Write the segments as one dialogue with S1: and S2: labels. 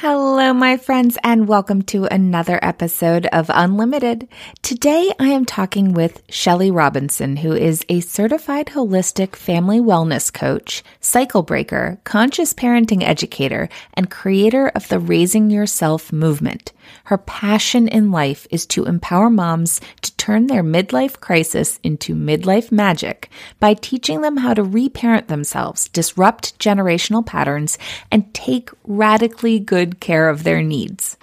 S1: Hello, my friends, and welcome to another episode of Unlimited. Today I am talking with Shelly Robinson, who is a certified holistic family wellness coach, cycle breaker, conscious parenting educator, and creator of the Raising Yourself movement. Her passion in life is to empower moms to turn their midlife crisis into midlife magic by teaching them how to reparent themselves, disrupt generational patterns, and take radically good care of their needs.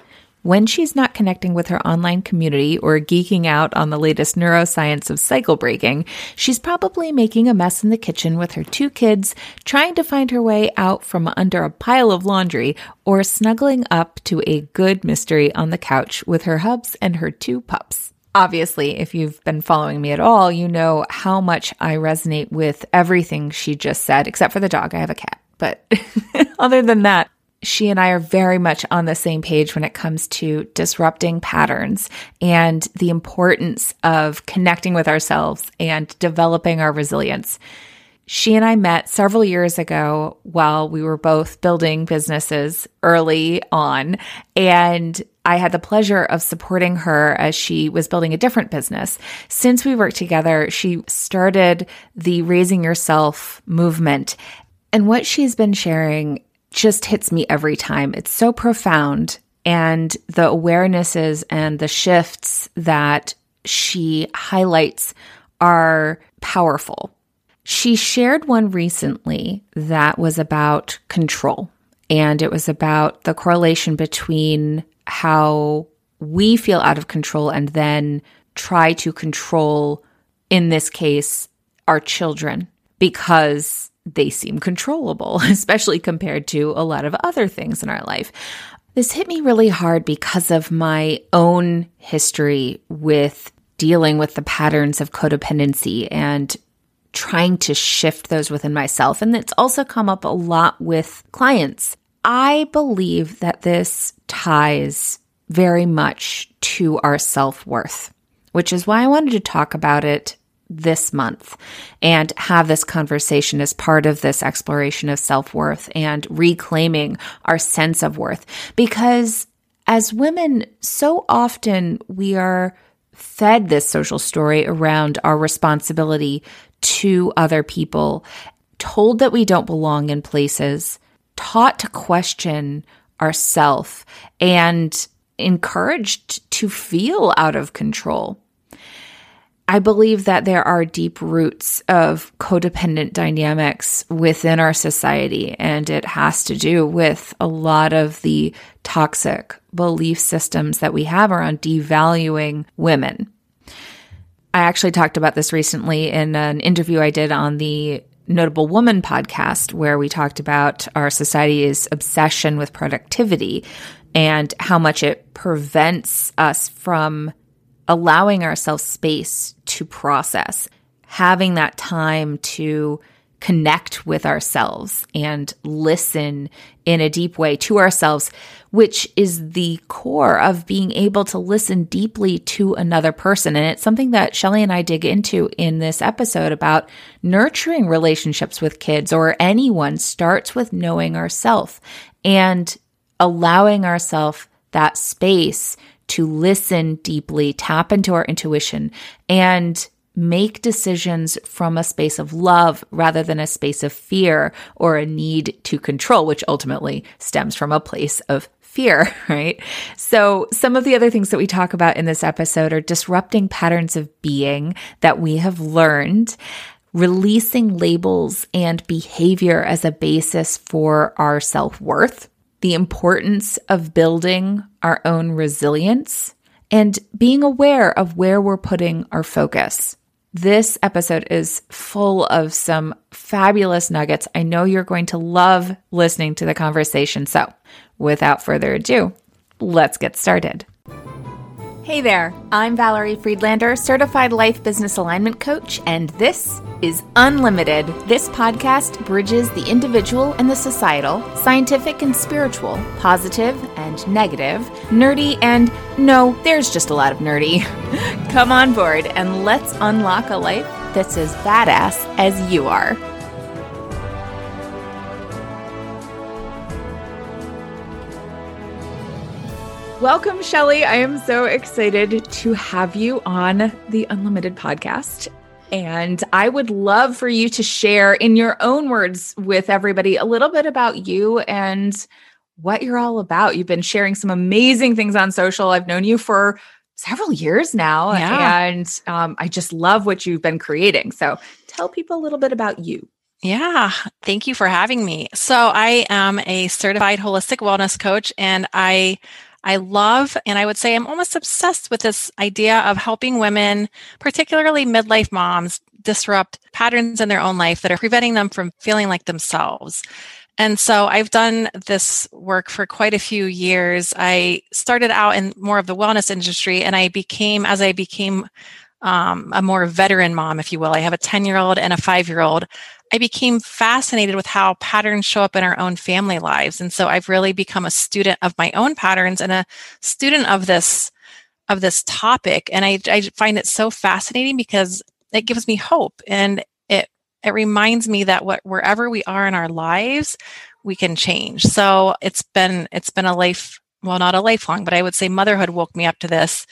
S1: When she's not connecting with her online community or geeking out on the latest neuroscience of cycle breaking, she's probably making a mess in the kitchen with her two kids, trying to find her way out from under a pile of laundry, or snuggling up to a good mystery on the couch with her hubs and her two pups. Obviously, if you've been following me at all, you know how much I resonate with everything she just said, except for the dog. I have a cat. But other than that, she and I are very much on the same page when it comes to disrupting patterns and the importance of connecting with ourselves and developing our resilience. She and I met several years ago while we were both building businesses early on. And I had the pleasure of supporting her as she was building a different business. Since we worked together, she started the Raising Yourself movement. And what she's been sharing just hits me every time. It's so profound. And the awarenesses and the shifts that she highlights are powerful. She shared one recently that was about control. And it was about the correlation between how we feel out of control and then try to control, in this case, our children because they seem controllable, especially compared to a lot of other things in our life. This hit me really hard because of my own history with dealing with the patterns of codependency and trying to shift those within myself. And it's also come up a lot with clients. I believe that this ties very much to our self worth, which is why I wanted to talk about it this month and have this conversation as part of this exploration of self worth and reclaiming our sense of worth. Because as women, so often we are fed this social story around our responsibility to other people, told that we don't belong in places, taught to question ourself, and encouraged to feel out of control. I believe that there are deep roots of codependent dynamics within our society, and it has to do with a lot of the toxic belief systems that we have around devaluing women. I actually talked about this recently in an interview I did on the Notable Woman podcast, where we talked about our society's obsession with productivity and how much it prevents us from allowing ourselves space to process, having that time to connect with ourselves and listen in a deep way to ourselves, which is the core of being able to listen deeply to another person. And it's something that Shelly and I dig into in this episode about nurturing relationships with kids or anyone starts with knowing ourselves and allowing ourselves that space to listen deeply, tap into our intuition, and make decisions from a space of love rather than a space of fear or a need to control, which ultimately stems from a place of fear, right? So some of the other things that we talk about in this episode are disrupting patterns of being that we have learned, releasing labels and behavior as a basis for our self worth, the importance of building our own resilience, and being aware of where we're putting our focus. This episode is full of some fabulous nuggets. I know you're going to love listening to the conversation. So, without further ado, let's get started. Hey there, I'm Valerie Friedlander, certified life business alignment coach, and this is Unlimited. This podcast bridges the individual and the societal, scientific and spiritual, positive and negative, nerdy and no, there's just a lot of nerdy. Come on board and let's unlock a life that's as badass as you are. Welcome, Shelly. I am so excited to have you on the Unlimited podcast. And I would love for you to share in your own words with everybody a little bit about you and what you're all about. You've been sharing some amazing things on social. I've known you for several years now. Yeah. And um, I just love what you've been creating. So tell people a little bit about you.
S2: Yeah, thank you for having me. So, I am a certified holistic wellness coach and I I love and I would say I'm almost obsessed with this idea of helping women, particularly midlife moms, disrupt patterns in their own life that are preventing them from feeling like themselves. And so I've done this work for quite a few years. I started out in more of the wellness industry and I became, as I became um, a more veteran mom, if you will, I have a 10 year old and a five year old. I became fascinated with how patterns show up in our own family lives. And so I've really become a student of my own patterns and a student of this of this topic. And I, I find it so fascinating because it gives me hope and it it reminds me that what wherever we are in our lives, we can change. So it's been it's been a life well, not a lifelong, but I would say motherhood woke me up to this,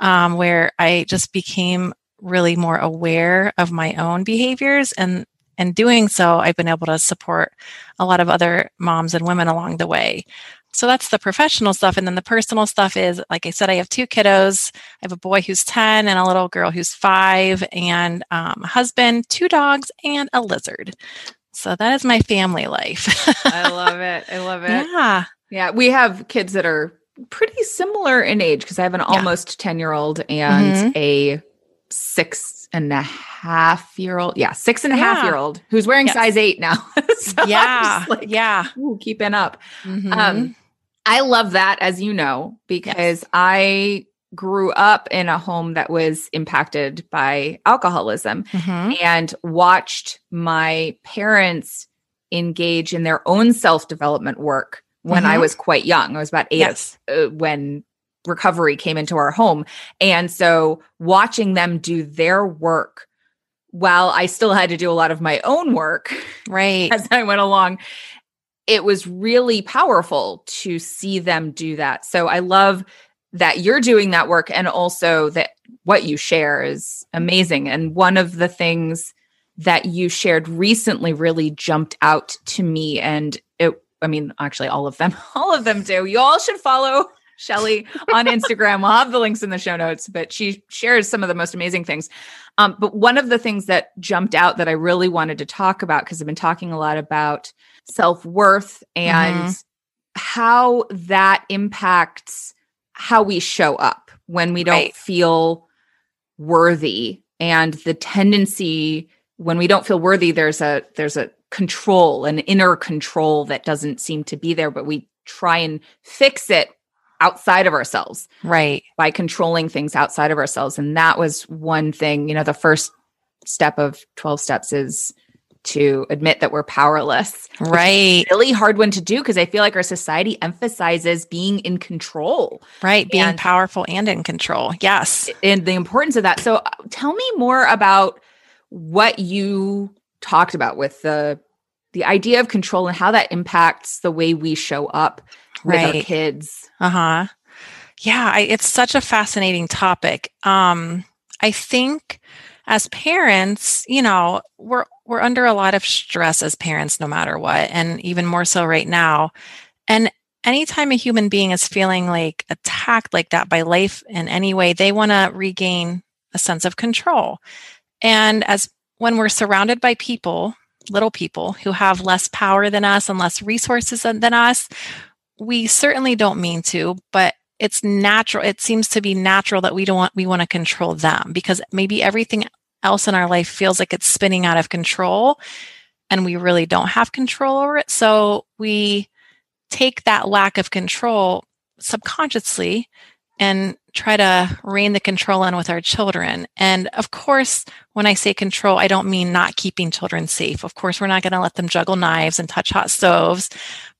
S2: um, where I just became really more aware of my own behaviors and and doing so, I've been able to support a lot of other moms and women along the way. So that's the professional stuff. And then the personal stuff is, like I said, I have two kiddos. I have a boy who's 10 and a little girl who's five, and um, a husband, two dogs, and a lizard. So that is my family life.
S1: I love it. I love it. Yeah. Yeah. We have kids that are pretty similar in age because I have an almost 10 year old and mm-hmm. a six and a half year old. Yeah, six and a yeah. half year old who's wearing yes. size eight now.
S2: so yeah. Like, yeah.
S1: Ooh, keeping up. Mm-hmm. Um, I love that, as you know, because yes. I grew up in a home that was impacted by alcoholism mm-hmm. and watched my parents engage in their own self development work when mm-hmm. I was quite young. I was about eight yes. uh, when recovery came into our home. And so watching them do their work while I still had to do a lot of my own work
S2: right
S1: as I went along it was really powerful to see them do that. So I love that you're doing that work and also that what you share is amazing and one of the things that you shared recently really jumped out to me and it I mean actually all of them all of them do. You all should follow Shelly on Instagram. we'll have the links in the show notes, but she shares some of the most amazing things. Um, but one of the things that jumped out that I really wanted to talk about, because I've been talking a lot about self worth and mm-hmm. how that impacts how we show up when we don't right. feel worthy and the tendency when we don't feel worthy there's a there's a control an inner control that doesn't seem to be there but we try and fix it outside of ourselves.
S2: Right.
S1: By controlling things outside of ourselves. And that was one thing, you know, the first step of 12 steps is to admit that we're powerless.
S2: Right.
S1: really hard one to do because I feel like our society emphasizes being in control.
S2: Right. Being and, powerful and in control. Yes.
S1: And the importance of that. So uh, tell me more about what you talked about with the the idea of control and how that impacts the way we show up with right. our kids.
S2: Uh huh. Yeah, I, it's such a fascinating topic. Um, I think as parents, you know, we're we're under a lot of stress as parents, no matter what, and even more so right now. And anytime a human being is feeling like attacked like that by life in any way, they want to regain a sense of control. And as when we're surrounded by people, little people who have less power than us and less resources than us, we certainly don't mean to, but it's natural. It seems to be natural that we don't want, we want to control them because maybe everything else in our life feels like it's spinning out of control and we really don't have control over it. So we take that lack of control subconsciously and try to rein the control in with our children. And of course, when I say control, I don't mean not keeping children safe. Of course, we're not going to let them juggle knives and touch hot stoves,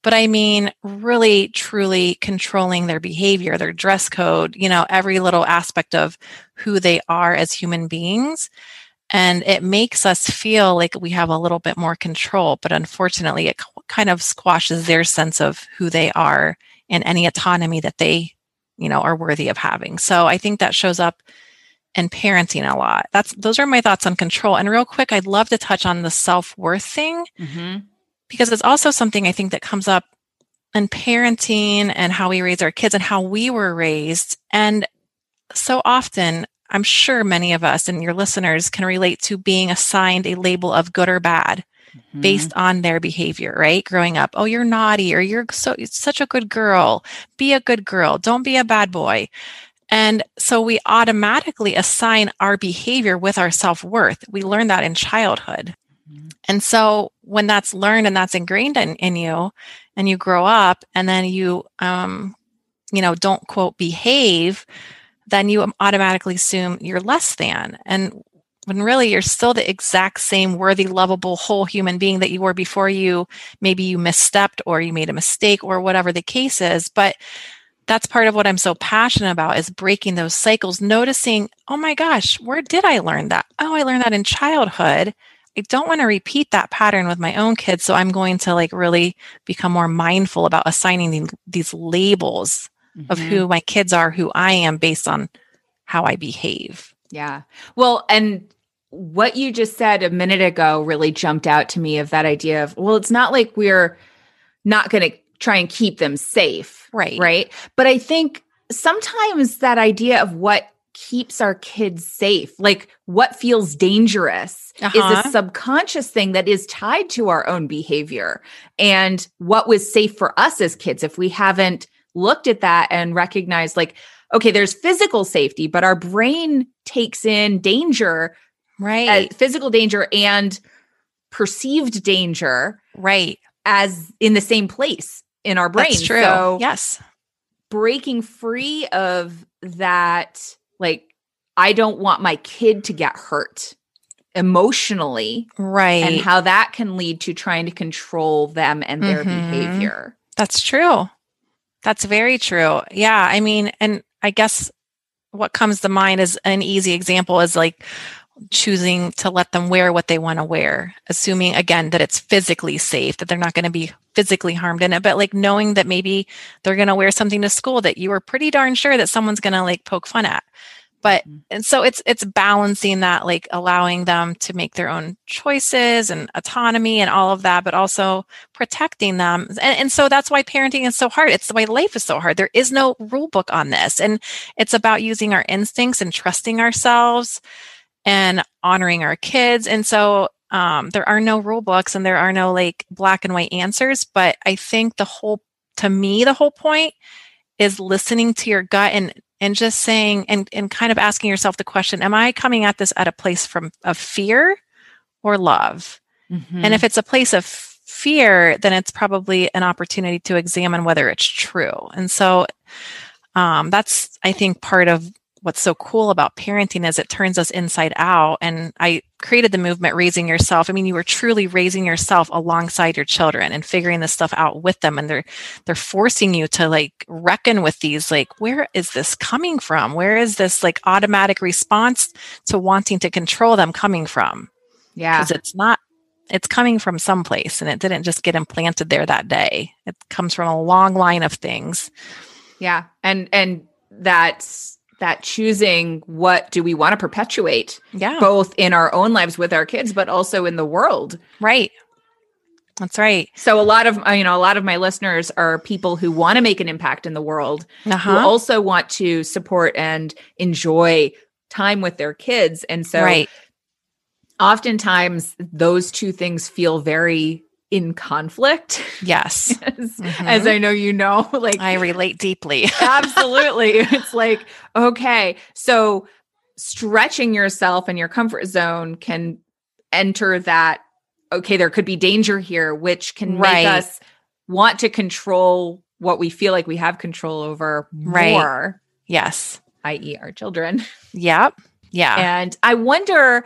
S2: but I mean really truly controlling their behavior, their dress code, you know, every little aspect of who they are as human beings. And it makes us feel like we have a little bit more control, but unfortunately, it kind of squashes their sense of who they are and any autonomy that they you know, are worthy of having. So I think that shows up in parenting a lot. That's those are my thoughts on control. And real quick, I'd love to touch on the self-worth thing mm-hmm. because it's also something I think that comes up in parenting and how we raise our kids and how we were raised. And so often, I'm sure many of us and your listeners can relate to being assigned a label of good or bad mm-hmm. based on their behavior, right? Growing up, oh, you're naughty or you're so such a good girl. Be a good girl. Don't be a bad boy. And so we automatically assign our behavior with our self worth. We learn that in childhood. Mm-hmm. And so when that's learned and that's ingrained in, in you and you grow up and then you, um, you know, don't quote behave, then you automatically assume you're less than. And when really you're still the exact same worthy, lovable, whole human being that you were before you, maybe you misstepped or you made a mistake or whatever the case is. But that's part of what I'm so passionate about is breaking those cycles, noticing, oh my gosh, where did I learn that? Oh, I learned that in childhood. I don't want to repeat that pattern with my own kids. So I'm going to like really become more mindful about assigning these labels mm-hmm. of who my kids are, who I am based on how I behave.
S1: Yeah. Well, and what you just said a minute ago really jumped out to me of that idea of, well, it's not like we're not going to try and keep them safe.
S2: Right.
S1: Right. But I think sometimes that idea of what keeps our kids safe, like what feels dangerous, uh-huh. is a uh-huh. subconscious thing that is tied to our own behavior and what was safe for us as kids. If we haven't looked at that and recognized, like, okay, there's physical safety, but our brain takes in danger,
S2: right?
S1: Uh, physical danger and perceived danger,
S2: right?
S1: As in the same place in our brain.
S2: That's true. So yes.
S1: Breaking free of that, like, I don't want my kid to get hurt emotionally.
S2: Right.
S1: And how that can lead to trying to control them and their mm-hmm. behavior.
S2: That's true. That's very true. Yeah. I mean, and I guess what comes to mind is an easy example is like choosing to let them wear what they want to wear, assuming again that it's physically safe, that they're not going to be physically harmed in it, but like knowing that maybe they're going to wear something to school that you are pretty darn sure that someone's going to like poke fun at. But mm-hmm. and so it's it's balancing that like allowing them to make their own choices and autonomy and all of that but also protecting them. And, and so that's why parenting is so hard. It's the way life is so hard. There is no rule book on this and it's about using our instincts and trusting ourselves and honoring our kids. And so um, there are no rule books and there are no like black and white answers but i think the whole to me the whole point is listening to your gut and and just saying and, and kind of asking yourself the question am i coming at this at a place from of fear or love? Mm-hmm. and if it's a place of fear then it's probably an opportunity to examine whether it's true. And so um, that's i think part of what's so cool about parenting is it turns us inside out. And I created the movement raising yourself. I mean, you were truly raising yourself alongside your children and figuring this stuff out with them. And they're they're forcing you to like reckon with these, like, where is this coming from? Where is this like automatic response to wanting to control them coming from?
S1: Yeah.
S2: Because it's not it's coming from someplace and it didn't just get implanted there that day. It comes from a long line of things.
S1: Yeah. And and that's that choosing what do we want to perpetuate
S2: yeah.
S1: both in our own lives with our kids but also in the world.
S2: Right. That's right.
S1: So a lot of you know a lot of my listeners are people who want to make an impact in the world uh-huh. who also want to support and enjoy time with their kids. And so
S2: right.
S1: oftentimes those two things feel very in conflict.
S2: Yes.
S1: as, mm-hmm. as, I know you know, like
S2: I relate deeply.
S1: absolutely. It's like, okay, so stretching yourself and your comfort zone can enter that okay, there could be danger here, which can right. make us want to control what we feel like we have control over
S2: right.
S1: more.
S2: Yes.
S1: i.e. our children.
S2: Yep. Yeah.
S1: And I wonder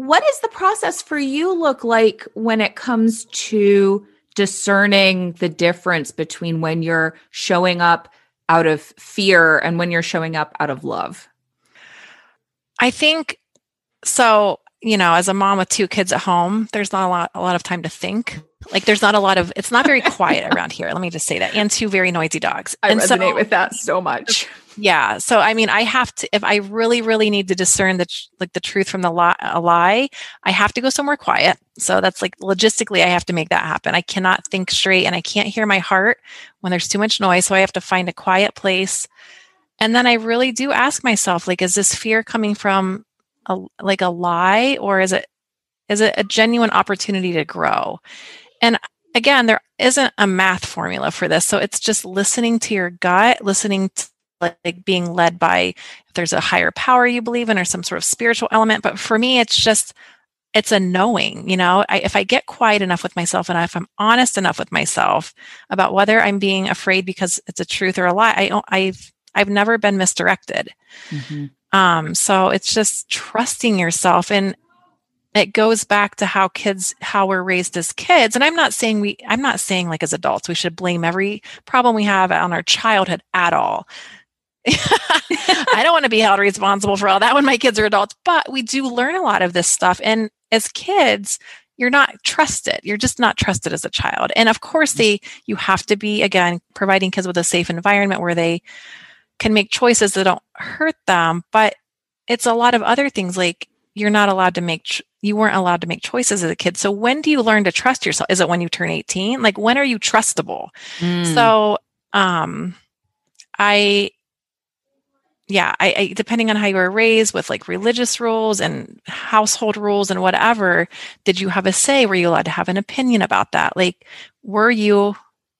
S1: what does the process for you look like when it comes to discerning the difference between when you're showing up out of fear and when you're showing up out of love?
S2: I think so. you know, as a mom with two kids at home, there's not a lot a lot of time to think. Like there's not a lot of it's not very quiet around here. Let me just say that. And two very noisy dogs.
S1: I
S2: and
S1: resonate so, with that so much.
S2: Yeah. So I mean, I have to if I really really need to discern the like the truth from the lie, a lie, I have to go somewhere quiet. So that's like logistically I have to make that happen. I cannot think straight and I can't hear my heart when there's too much noise, so I have to find a quiet place. And then I really do ask myself like is this fear coming from a like a lie or is it is it a genuine opportunity to grow and again there isn't a math formula for this so it's just listening to your gut listening to like being led by if there's a higher power you believe in or some sort of spiritual element. But for me it's just it's a knowing you know? I, if i get quiet enough with myself and if i'm honest enough with myself about whether i'm being afraid because it's a truth or a lie I, i've i've never been misdirected. Mm-hmm. Um, so it's just trusting yourself. And it goes back to how kids how we're raised as kids. And i'm not saying we i'm not saying like as adults we should blame every problem we have on our childhood at all i don't want to be held responsible for all that when my kids are adults but we do learn a lot of this stuff and as kids you're not trusted. You're just not trusted as a child and of course they you have to be again providing kids with a safe environment where they can make choices that don't hurt them but it's a lot of other things like you're not allowed to make you weren't allowed to make choices as a kid so when do you learn to trust yourself? Is it when you turn 18 like when are you trustable? Mm. so um i yeah I, I, depending on how you were raised with like religious rules and household rules and whatever did you have a say were you allowed to have an opinion about that like were you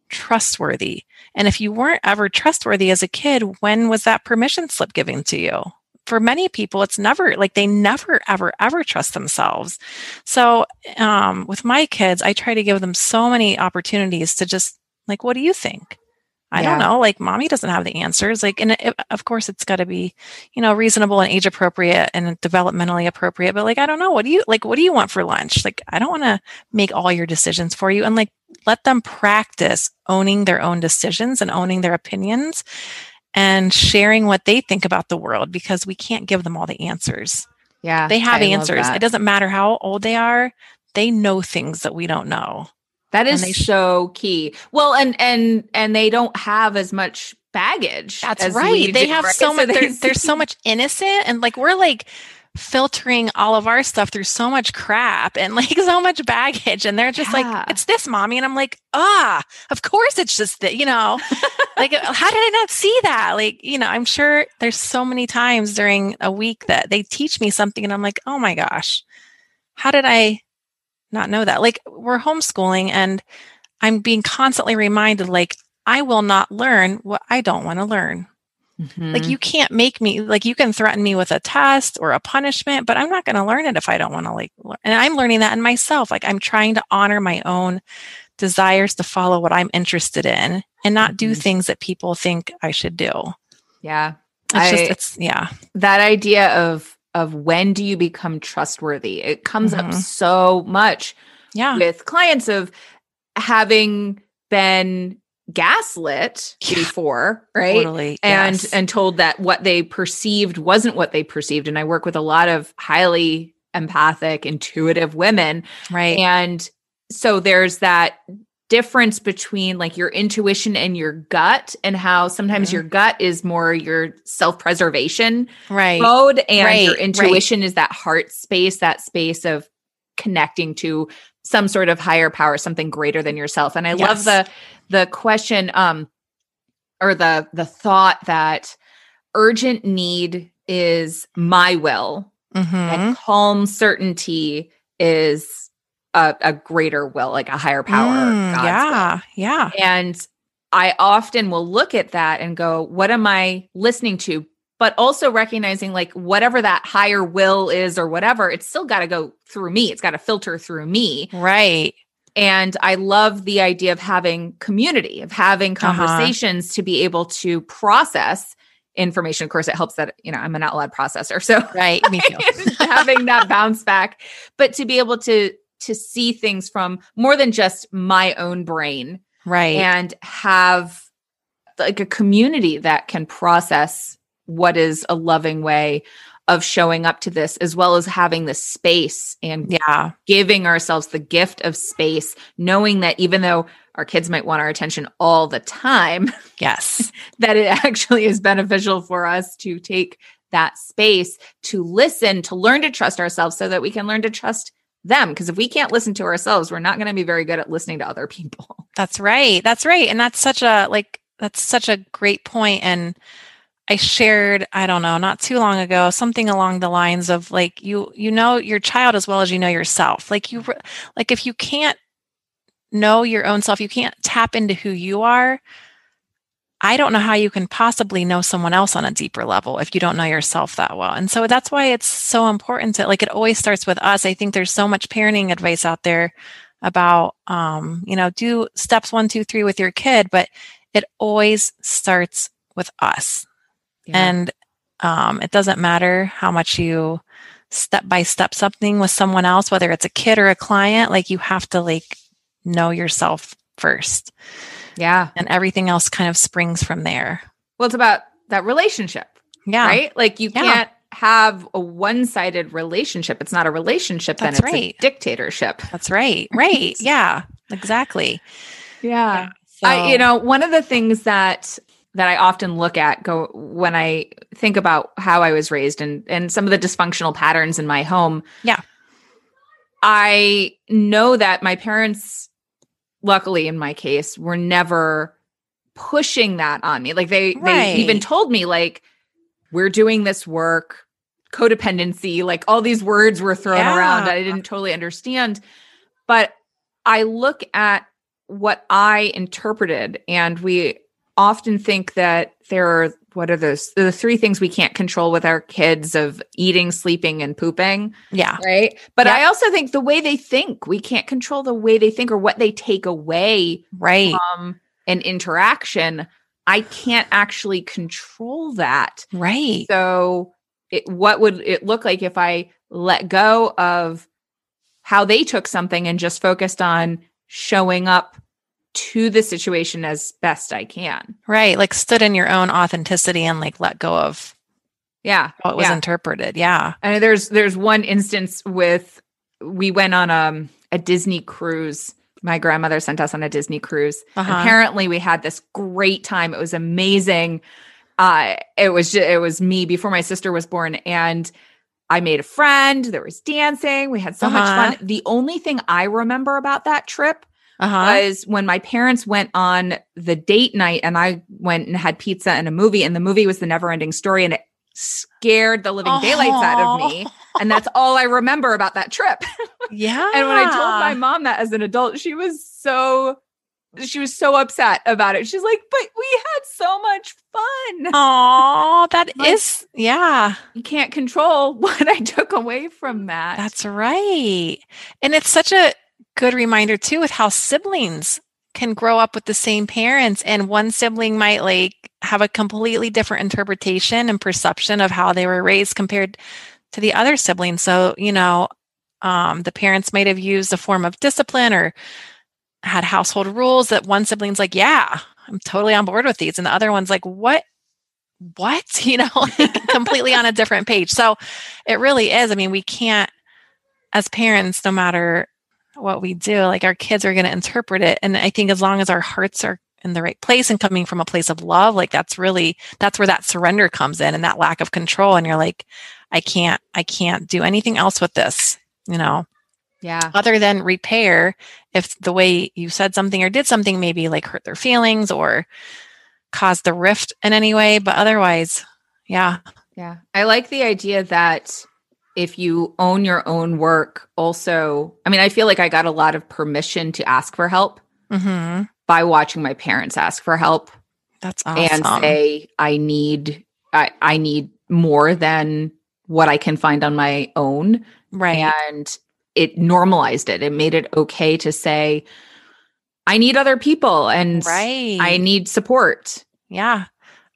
S2: trustworthy and if you weren't ever trustworthy as a kid, when was that permission slip given to you? For many people, it's never like they never, ever, ever trust themselves. So, um, with my kids, I try to give them so many opportunities to just like, what do you think? I yeah. don't know. Like, mommy doesn't have the answers. Like, and it, of course, it's got to be, you know, reasonable and age appropriate and developmentally appropriate. But like, I don't know. What do you like? What do you want for lunch? Like, I don't want to make all your decisions for you. And like, let them practice owning their own decisions and owning their opinions and sharing what they think about the world because we can't give them all the answers.
S1: Yeah.
S2: They have I answers. It doesn't matter how old they are, they know things that we don't know.
S1: That is sh- so key. Well, and and and they don't have as much baggage.
S2: That's right. They do, have right? so much. So there's so much innocent, and like we're like filtering all of our stuff through so much crap and like so much baggage and they're just yeah. like it's this mommy and i'm like ah of course it's just that you know like how did i not see that like you know i'm sure there's so many times during a week that they teach me something and i'm like oh my gosh how did i not know that. Like we're homeschooling and I'm being constantly reminded like I will not learn what I don't want to learn. Mm-hmm. Like you can't make me like you can threaten me with a test or a punishment, but I'm not going to learn it if I don't want to like learn. And I'm learning that in myself. Like I'm trying to honor my own desires to follow what I'm interested in and not do mm-hmm. things that people think I should do.
S1: Yeah.
S2: It's I, just it's yeah.
S1: That idea of of when do you become trustworthy. It comes mm-hmm. up so much
S2: yeah.
S1: with clients of having been gaslit yeah. before, right?
S2: Totally.
S1: And
S2: yes.
S1: and told that what they perceived wasn't what they perceived. And I work with a lot of highly empathic, intuitive women.
S2: Right.
S1: And so there's that difference between like your intuition and your gut and how sometimes mm-hmm. your gut is more your self-preservation
S2: right.
S1: mode and
S2: right.
S1: your intuition right. is that heart space that space of connecting to some sort of higher power something greater than yourself and i yes. love the the question um or the the thought that urgent need is my will mm-hmm. and calm certainty is a, a greater will, like a higher power. Mm,
S2: yeah.
S1: Will.
S2: Yeah.
S1: And I often will look at that and go, what am I listening to? But also recognizing like whatever that higher will is or whatever, it's still got to go through me. It's got to filter through me.
S2: Right.
S1: And I love the idea of having community, of having uh-huh. conversations uh-huh. to be able to process information. Of course, it helps that, you know, I'm an out loud processor. So,
S2: right. Me too.
S1: having that bounce back, but to be able to to see things from more than just my own brain.
S2: Right.
S1: And have like a community that can process what is a loving way of showing up to this as well as having the space and
S2: Yeah.
S1: giving ourselves the gift of space knowing that even though our kids might want our attention all the time
S2: Yes.
S1: that it actually is beneficial for us to take that space to listen to learn to trust ourselves so that we can learn to trust them because if we can't listen to ourselves we're not going to be very good at listening to other people
S2: That's right. That's right. And that's such a like that's such a great point and I shared, I don't know, not too long ago, something along the lines of like you you know your child as well as you know yourself. Like you like if you can't know your own self, you can't tap into who you are. I don't know how you can possibly know someone else on a deeper level if you don't know yourself that well. And so that's why it's so important to like it always starts with us. I think there's so much parenting advice out there about um, you know, do steps one, two, three with your kid, but it always starts with us. And um, it doesn't matter how much you step by step something with someone else, whether it's a kid or a client, like you have to like know yourself first.
S1: yeah
S2: And everything else kind of springs from there.
S1: well it's about that relationship
S2: Yeah.
S1: right like you
S2: Yeah.
S1: can't have a one-sided relationship it's not a relationship then
S2: That's
S1: it's
S2: right.
S1: a dictatorship
S2: That's right. Right. yeah. Exactly.
S1: yeah
S2: So,
S1: I, you know, one of the things that that I often look at go when I think about how I was raised and and some of the dysfunctional patterns in my home.
S2: Yeah.
S1: I know that my parents luckily in my case were never pushing that on me. Like they they even told me like we're doing this work codependency like all these words were thrown around that I didn't totally understand. But I look at what I interpreted, and we often think that there are what are those the three things we can't control with our kids of eating, sleeping, and pooping,
S2: yeah.
S1: right? But
S2: Yep.
S1: I also think the way they think, we can't control the way they think or what they take away
S2: Right.
S1: from an interaction. I can't actually control that.
S2: Right.
S1: So, it, what would it look like if I let go of how they took something and just focused on showing up to the situation as best I can?
S2: Right. Like stood in your own authenticity and like let go of
S1: Yeah.
S2: what was
S1: yeah.
S2: interpreted. Yeah.
S1: And there's there's one instance with we went on um, a Disney cruise. My grandmother sent us on a Disney cruise.
S2: Uh-huh.
S1: Apparently, we had this great time. It was amazing. Uh, it was ju- it was me before my sister was born, and I made a friend. There was dancing. We had so much
S2: Uh-huh.
S1: fun. The only thing I remember about that trip
S2: Uh-huh.
S1: was when my parents went on the date night, and I went and had pizza and a movie, and the movie was the Never Ending Story, and it scared the living daylights out of me. And that's all I remember about that trip.
S2: Yeah.
S1: And when I told my mom that as an adult, she was so she was so upset about it. She's like, "But we had so much fun.
S2: Oh, that
S1: Like-
S2: is yeah.
S1: You can't control what I took away from that."
S2: That's right. And it's such a good reminder too with how siblings can grow up with the same parents and one sibling might like have a completely different interpretation and perception of how they were raised compared to the other sibling. So, you know, um, the parents might have used a form of discipline or had household rules that one sibling's like, yeah, I'm totally on board with these. And the other one's like, what? What? You know, like completely on a different page. So it really is. I mean, we can't, as parents, no matter what we do, like our kids are going to interpret it. And I think as long as our hearts are in the right place and coming from a place of love, like that's really, that's where that surrender comes in and that lack of control. And you're like, I can't, I can't do anything else with this, you know,
S1: yeah.
S2: other than repair if the way you said something or did something maybe like hurt their feelings or caused the rift in any way. But otherwise, yeah.
S1: Yeah. I like the idea that if you own your own work, also, I mean, I feel like I got a lot of permission to ask for help
S2: hmm
S1: by watching my parents ask for help
S2: That's awesome.
S1: and say, I need, I, I need more than what I can find on my own.
S2: right.
S1: And it normalized it. It made it okay to say, I need other people and
S2: right.
S1: I need support.
S2: Yeah.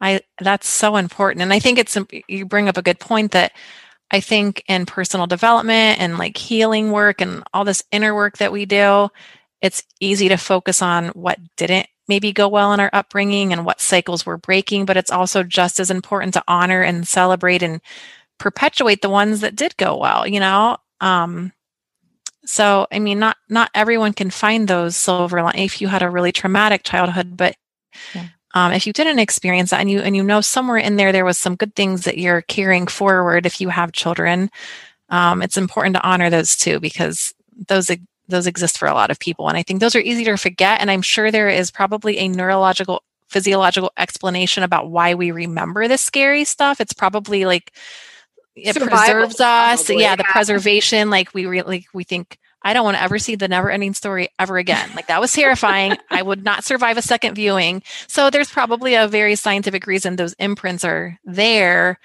S2: I that's so important. And I think it's you bring up a good point that I think in personal development and like healing work and all this inner work that we do, it's easy to focus on what didn't maybe go well in our upbringing and what cycles we're breaking, but it's also just as important to honor and celebrate and perpetuate the ones that did go well, you know? Um, so, I mean, not, not everyone can find those silver line if you had a really traumatic childhood, but yeah. Um, if you didn't experience that and you, and you know, somewhere in there, there was some good things that you're carrying forward. If you have children, um, it's important to honor those too, because those, those exist for a lot of people. And I think those are easy to forget. And I'm sure there is probably a neurological physiological explanation about why we remember this scary stuff. It's probably like it Survival preserves us. Yeah, the preservation. Like we really we think I don't want to ever see the never ending story ever again. Like that was terrifying. I would not survive a second viewing. So there's probably a very scientific reason those imprints are there.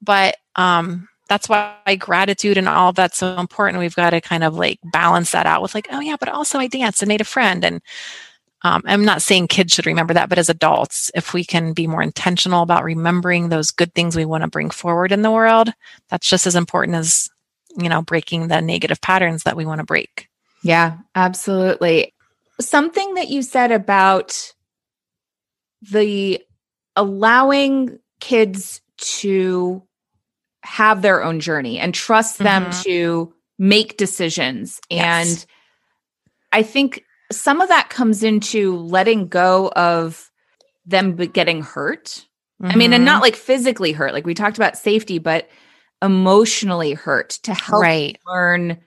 S2: But um that's why gratitude and all that's so important. We've got to kind of like balance that out with like, oh yeah, but also I danced and made a friend and um, I'm not saying kids should remember that, but as adults, if we can be more intentional about remembering those good things we want to bring forward in the world, that's just as important as, you know, breaking the negative patterns that we want to break.
S1: Yeah, absolutely. Something that you said about the allowing kids to have their own journey and trust them mm-hmm. to make decisions. And. I think some of that comes into letting go of them getting hurt. Mm-hmm. I mean, and not mm-hmm. like physically hurt, like we talked about safety, but emotionally hurt to help right. learn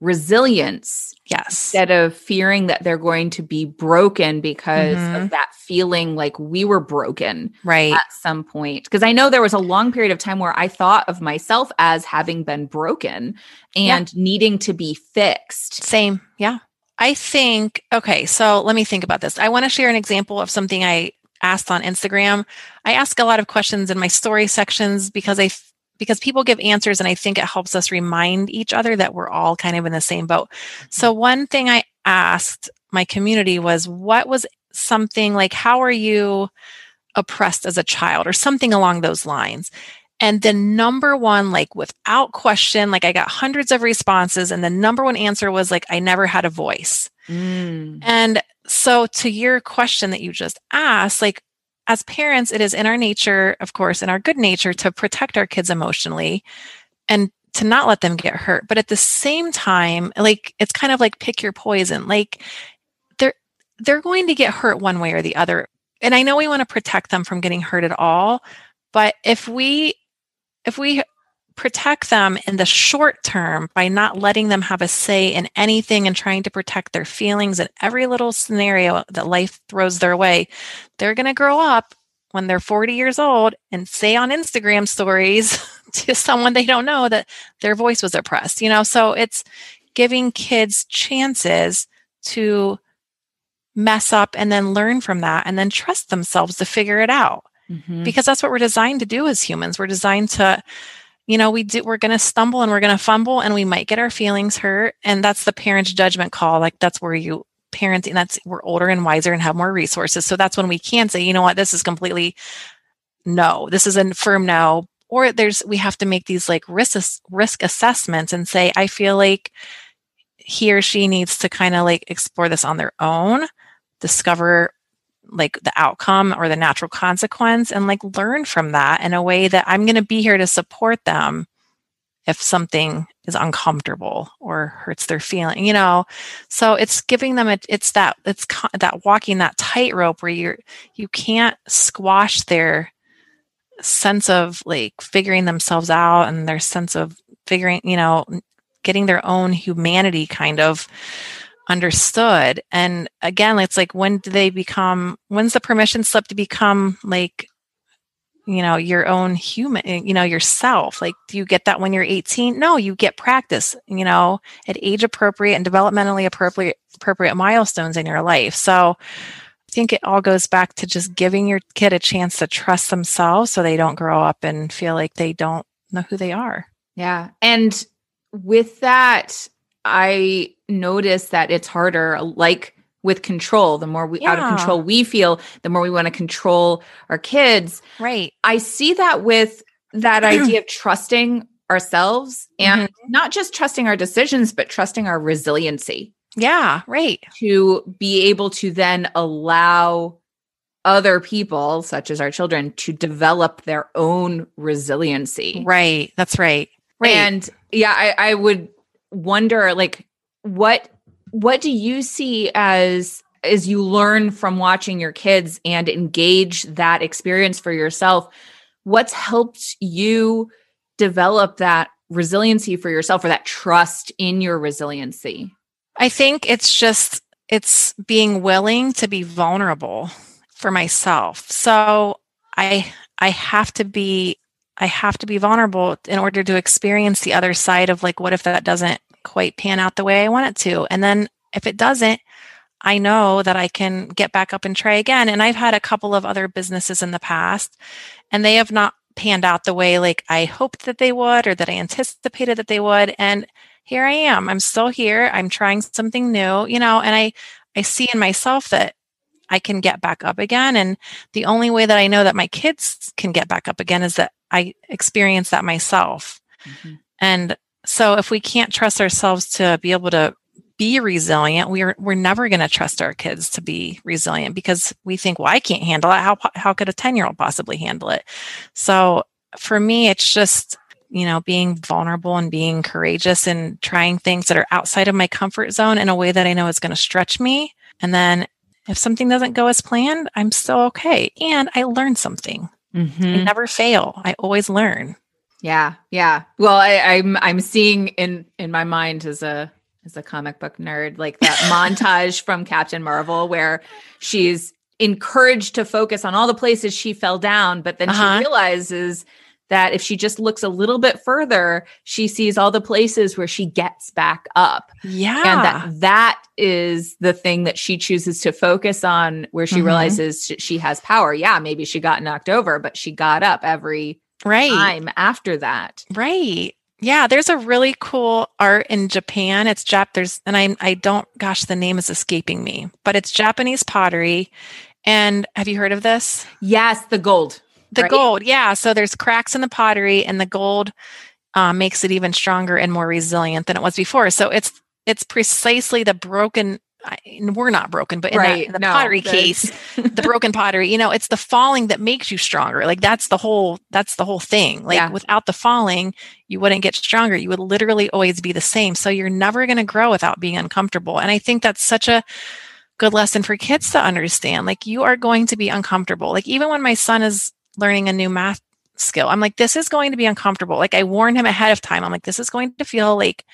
S1: resilience.
S2: Yes.
S1: Instead of fearing that they're going to be broken because mm-hmm. of that feeling like we were broken
S2: right.
S1: at some point. Because I know there was a long period of time where I thought of myself as having been broken and yeah. needing to be fixed.
S2: Same. Yeah. I think, okay, so let me think about this. I want to share an example of something I asked on Instagram. I ask a lot of questions in my story sections because I because people give answers and I think it helps us remind each other that we're all kind of in the same boat. So mm-hmm. one thing I asked my community was what was something like how are you oppressed as a child or something along those lines? And the number one, like without question, like I got hundreds of responses, and the number one answer was like, I never had a voice. Mm. And so, to your question that you just asked, like as parents, it is in our nature, of course, in our good nature to protect our kids emotionally and to not let them get hurt. But at the same time, like it's kind of like pick your poison. Like they're they're going to get hurt one way or the other. And I know we want to protect them from getting hurt at all, but if we if we protect them in the short term by not letting them have a say in anything and trying to protect their feelings in every little scenario that life throws their way, they're going to grow up when they're 40 years old and say on Instagram stories to someone they don't know that their voice was oppressed, you know? So it's giving kids chances to mess up and then learn from that and then trust themselves to figure it out mm-hmm. because that's what we're designed to do as humans. We're designed to, you know, we do, we're going to stumble and we're going to fumble and we might get our feelings hurt. And that's the parent's judgment call. Like that's where you parenting, that's we're older and wiser and have more resources. So that's when we can say, you know what, this is completely no, this is a firm no. Or there's, we have to make these like risk, risk assessments and say, I feel like he or she needs to kind of like explore this on their own, discover like the outcome or the natural consequence and like learn from that in a way that I'm going to be here to support them if something is uncomfortable or hurts their feeling you know? So it's giving them a, it's that it's that walking that tightrope where you're you can't squash their sense of like figuring themselves out and their sense of figuring you know getting their own humanity kind of understood. And again, it's like when do they become when's the permission slip to become like you know your own human you know yourself? Like do you get that when you're 18 no you get practice you know at age appropriate and developmentally appropriate appropriate milestones in your life. So i think it all goes back to just giving your kid a chance to trust themselves so they don't grow up and feel like they don't know who they are.
S1: Yeah. And with that I notice that it's harder, like with control. The more we yeah. out of control we feel, the more we want to control our kids.
S2: Right.
S1: I see that with that idea of trusting ourselves and mm-hmm. not just trusting our decisions, but trusting our resiliency.
S2: Yeah, right.
S1: To be able to then allow other people, such as our children, to develop their own resiliency.
S2: Right. That's right. Right.
S1: And yeah, I, I would wonder like what what do you see as as you learn from watching your kids and engage that experience for yourself? What's helped you develop that resiliency for yourself or that trust in your resiliency?
S2: I think it's just it's being willing to be vulnerable for myself. So i i have to be i have to be vulnerable in order to experience the other side of like what if that doesn't quite pan out the way i want it to and then if it doesn't I know that I can get back up and try again. And I've had a couple of other businesses in the past, and they have not panned out the way like I hoped that they would or that I anticipated that they would. And here I am. I'm still here. I'm trying something new, you know, and I I see in myself that I can get back up again. And the only way that I know that my kids can get back up again is that I experience that myself. Mm-hmm. And so if we can't trust ourselves to be able to be resilient, we're we're never going to trust our kids to be resilient because we think, well, I can't handle it. How how could a ten year old possibly handle it? So for me, it's just you know being vulnerable and being courageous and trying things that are outside of my comfort zone in a way that I know is going to stretch me. And then if something doesn't go as planned, I'm still okay, and I learn something. Mm-hmm. I never fail. I always learn.
S1: Yeah, yeah. Well, I, I'm I'm seeing in in my mind as a as a comic book nerd, like that montage from Captain Marvel where she's encouraged to focus on all the places she fell down, but then uh-huh. she realizes that if she just looks a little bit further, she sees all the places where she gets back up.
S2: Yeah.
S1: And that that is the thing that she chooses to focus on where she mm-hmm. realizes she has power. Yeah, maybe she got knocked over, but she got up every right. time after that.
S2: Right. Yeah, there's a really cool art in Japan. It's Jap. There's and I I don't. Gosh, the name is escaping me, but it's Japanese pottery. And have you heard of this?
S1: Yes, the gold.
S2: The right? gold, yeah. So there's cracks in the pottery, and the gold uh, makes it even stronger and more resilient than it was before. So it's it's precisely the broken I, we're not broken, but in, right. that, in the no, pottery case, the broken pottery, you know, it's the falling that makes you stronger. Like that's the whole, that's the whole thing. Like yeah. without the falling, you wouldn't get stronger. You would literally always be the same. So you're never going to grow without being uncomfortable. And I think that's such a good lesson for kids to understand. Like you are going to be uncomfortable. Like even when my son is learning a new math skill, I'm like, this is going to be uncomfortable. Like I warn him ahead of time. I'm like, this is going to feel like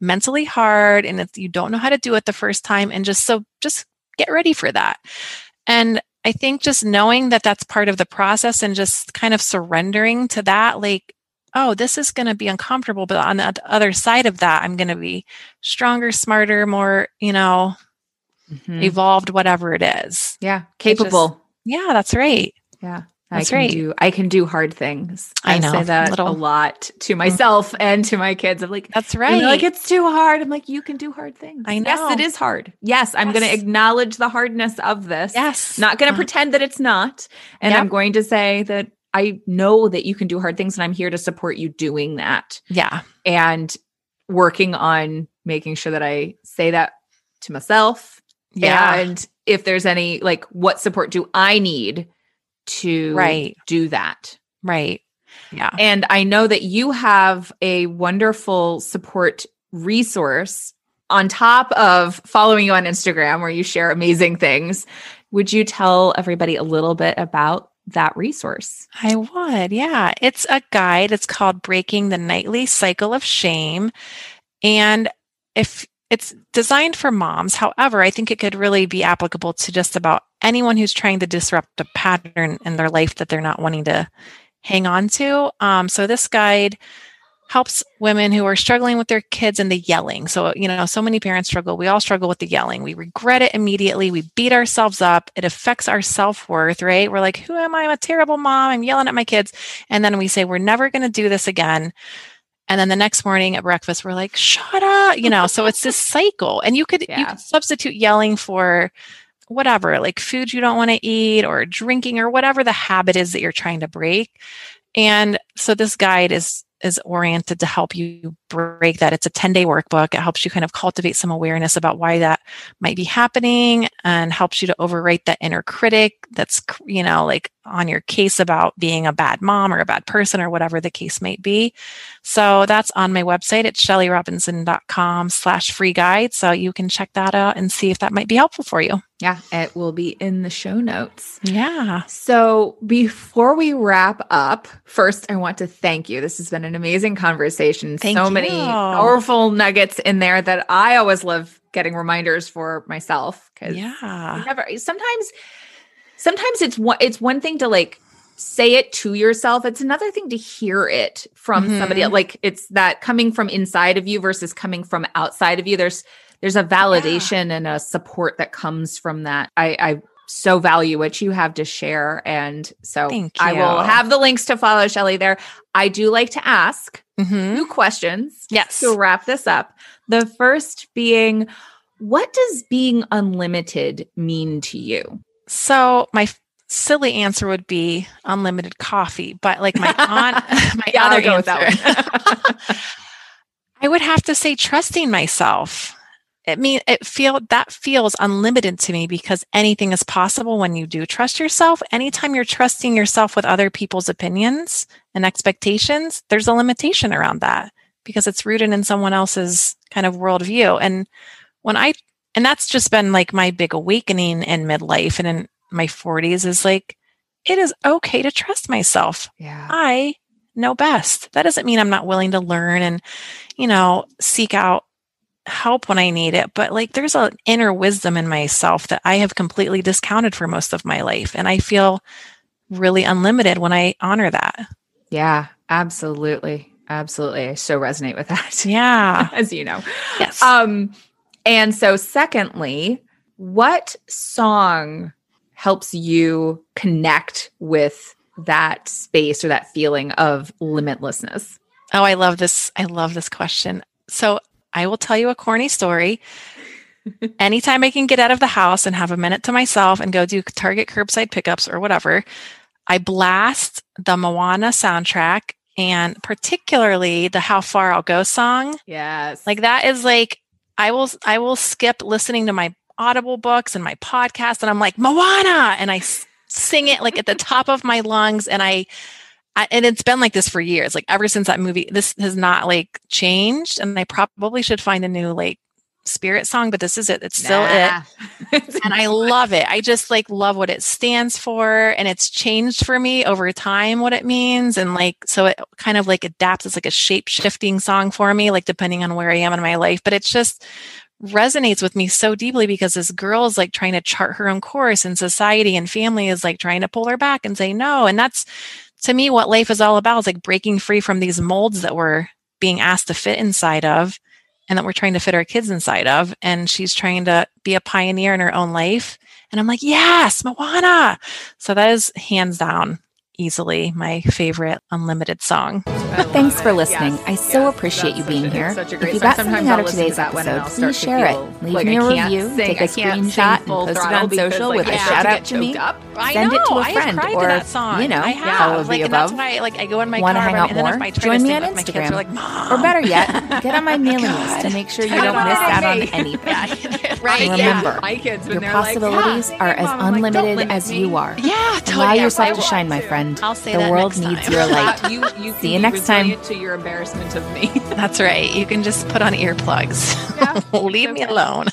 S2: mentally hard and if you don't know how to do it the first time and just so just get ready for that and i think just knowing that that's part of the process and just kind of surrendering to that like oh this is going to be uncomfortable but on the other side of that i'm going to be stronger smarter more you know mm-hmm. evolved whatever it is
S1: yeah capable just,
S2: yeah that's right
S1: yeah that's I can right. do I can do hard things. I, I know, say that little... a lot to mm-hmm. myself mm-hmm. and to my kids. I'm like,
S2: that's right.
S1: Like it's too hard. I'm like, you can do hard things.
S2: I know.
S1: Yes, it is hard. Yes, I'm yes. going to acknowledge the hardness of this.
S2: Yes,
S1: not going to uh, pretend that it's not, and yep. I'm going to say that I know that you can do hard things, and I'm here to support you doing that.
S2: Yeah,
S1: and working on making sure that I say that to myself.
S2: Yeah,
S1: and if there's any like, what support do I need? To
S2: right.
S1: do that.
S2: Right. Yeah.
S1: And I know that you have a wonderful support resource on top of following you on Instagram where you share amazing things. Would you tell everybody a little bit about that resource?
S2: I would. Yeah. It's a guide. It's called Breaking the Nightly Cycle of Shame. And if it's designed for moms. However, I think it could really be applicable to just about anyone who's trying to disrupt a pattern in their life that they're not wanting to hang on to. Um, so this guide helps women who are struggling with their kids and the yelling. So, you know, so many parents struggle. We all struggle with the yelling. We regret it immediately. We beat ourselves up. It affects our self worth, right? We're like, who am I? I'm a terrible mom. I'm yelling at my kids. And then we say, we're never going to do this again. And then the next morning at breakfast, we're like, shut up, you know, so it's this cycle. And you could, yeah. you could substitute yelling for whatever, like food you don't want to eat or drinking or whatever the habit is that you're trying to break. And so this guide is is oriented to help you break that. It's a 10 day workbook. It helps you kind of cultivate some awareness about why that might be happening and helps you to overwrite that inner critic that's, you know, like on your case about being a bad mom or a bad person or whatever the case might be. So that's on my website at shellyrobinson.com slash free guide. So you can check that out and see if that might be helpful for you.
S1: Yeah, it will be in the show notes.
S2: Yeah.
S1: So before we wrap up, first I want to thank you. This has been an amazing conversation.
S2: Thank
S1: so
S2: you.
S1: many powerful nuggets in there that I always love getting reminders for myself because
S2: yeah.
S1: never sometimes sometimes it's one it's one thing to like say it to yourself it's another thing to hear it from mm-hmm. somebody like it's that coming from inside of you versus coming from outside of you there's there's a validation yeah. and a support that comes from that. I i so value what you have to share. And so i will have the links to follow shelly there. I do like to ask mm-hmm. two questions
S2: yes.
S1: to wrap this up. The first being what does being unlimited mean to you?
S2: So my silly answer would be unlimited coffee, but like my aunt, my
S1: yeah,
S2: other answer, I would have to say trusting myself. It mean it feel that feels unlimited to me because anything is possible when you do trust yourself. Anytime you're trusting yourself with other people's opinions and expectations, there's a limitation around that because it's rooted in someone else's kind of worldview. And when I and that's just been like my big awakening in midlife and in my 40s is like it is okay to trust myself.
S1: Yeah.
S2: I know best. That doesn't mean I'm not willing to learn and you know, seek out help when I need it, but like there's an inner wisdom in myself that I have completely discounted for most of my life and I feel really unlimited when I honor that.
S1: Yeah, absolutely. Absolutely. I so resonate with that.
S2: Yeah.
S1: As you know.
S2: Yes.
S1: Um and so, secondly, what song helps you connect with that space or that feeling of limitlessness?
S2: Oh, I love this. I love this question. So, I will tell you a corny story. Anytime I can get out of the house and have a minute to myself and go do Target curbside pickups or whatever, I blast the Moana soundtrack and particularly the How Far I'll Go song.
S1: Yes.
S2: Like that is like I will I will skip listening to my audible books and my podcast and I'm like Moana and I sing it like at the top of my lungs and I, I and it's been like this for years like ever since that movie this has not like changed and I probably should find a new like spirit song but this is it. It's still nah. it and I love it. I just like love what it stands for and it's changed for me over time what it means and like so it kind of like adapts. It's like a shape shifting song for me like depending on where I am in my life but it's just resonates with me so deeply because this girl is like trying to chart her own course and society and family is like trying to pull her back and say no and that's to me what life is all about is like breaking free from these molds that we're being asked to fit inside of and that we're trying to fit our kids inside of. And she's trying to be a pioneer in her own life. And I'm like, yes, Moana. So that is hands down easily my favorite unlimited song.
S1: Thanks for listening. Yes, I so yes, appreciate you being here. If you got something out of today's episode, please share it. Leave like me a review, sing, take a screenshot, and post it on social like, with a shout out to me. Send it to a friend or, you know, all of the above.
S2: Why, like, I go in my
S1: Want to hang out more? Join me on Instagram. Like, or better yet, get on my mailing list to make sure you don't miss out on anything.
S2: right.
S1: Remember, your possibilities are as unlimited as you are.
S2: Yeah,
S1: Allow yourself to shine, my friend
S2: friend. I'll say that.
S1: the world needs
S2: time.
S1: your light.
S3: you, you
S1: See you next time.
S3: To your embarrassment of me.
S2: That's right. You can just put on earplugs. Yeah, Leave me alone.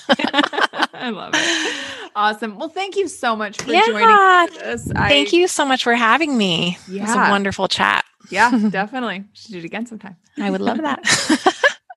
S3: I love it. Awesome. Well, thank you so much for yeah. joining us.
S2: I, thank you so much for having me. Yeah. It was a wonderful chat.
S3: Yeah, definitely. Should do it again sometime.
S2: I would love that.